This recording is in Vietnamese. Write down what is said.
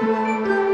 you.